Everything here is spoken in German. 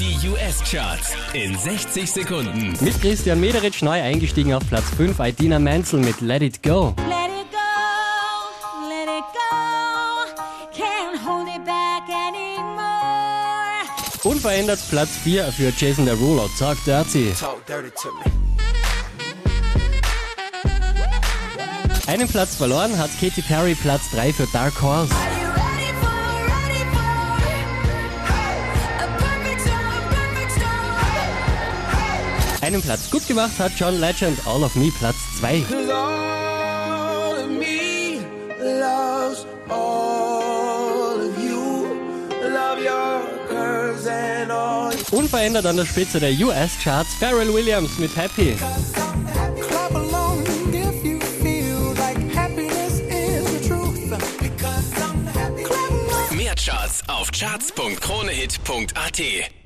Die US-Charts in 60 Sekunden. Mit Christian Mederitsch neu eingestiegen auf Platz 5, Idina Menzel mit Let It Go. Let it go, let it go, can't hold it back anymore. Unverändert Platz 4 für Jason Derulo, Talk Dirty. Talk dirty to me. Einen Platz verloren hat Katy Perry Platz 3 für Dark Horse. Einen Platz gut gemacht hat John Legend, All of Me Platz 2. Cause all of me loves all of you. Love your curves and all Unverändert an der Spitze der US-Charts Pharrell Williams mit Happy. Mehr Charts auf charts.kronehit.at.